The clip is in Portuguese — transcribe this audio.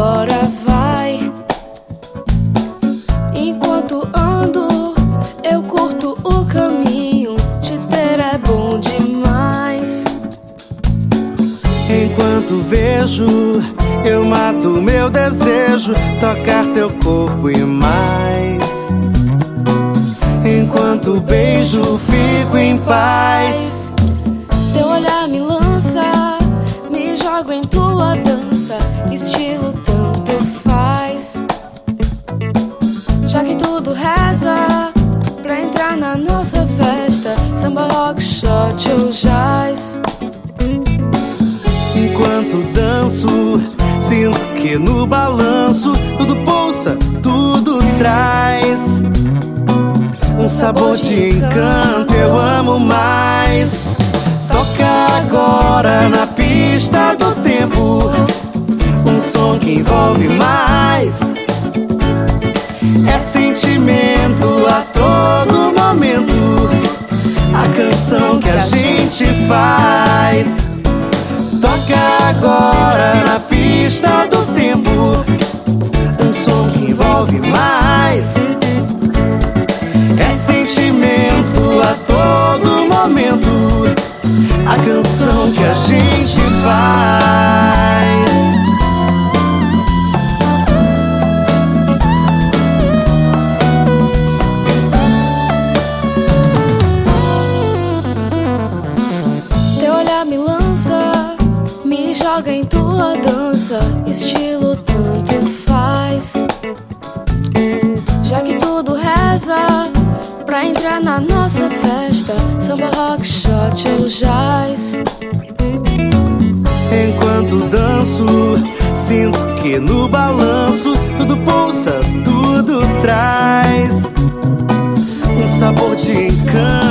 agora vai. Enquanto ando, eu curto o caminho. Te ter é bom demais. Enquanto vejo, eu mato meu desejo. Tocar teu corpo e mais. Enquanto beijo, fico em paz. Teu olhar me lança, me jogo em tudo. Balanço tudo pulsa, tudo traz um sabor de encanto. Eu amo mais. Toca agora na pista do tempo, um som que envolve mais. É sentimento a todo momento, a canção que a gente faz. Toca agora gente faz Teu olhar me lança, me joga em tua dança, estilo tanto faz. Já que tudo reza pra entrar na nossa festa, samba, rock, shot ou jazz. Enquanto danço, sinto que no balanço tudo pulsa, tudo traz um sabor de encanto.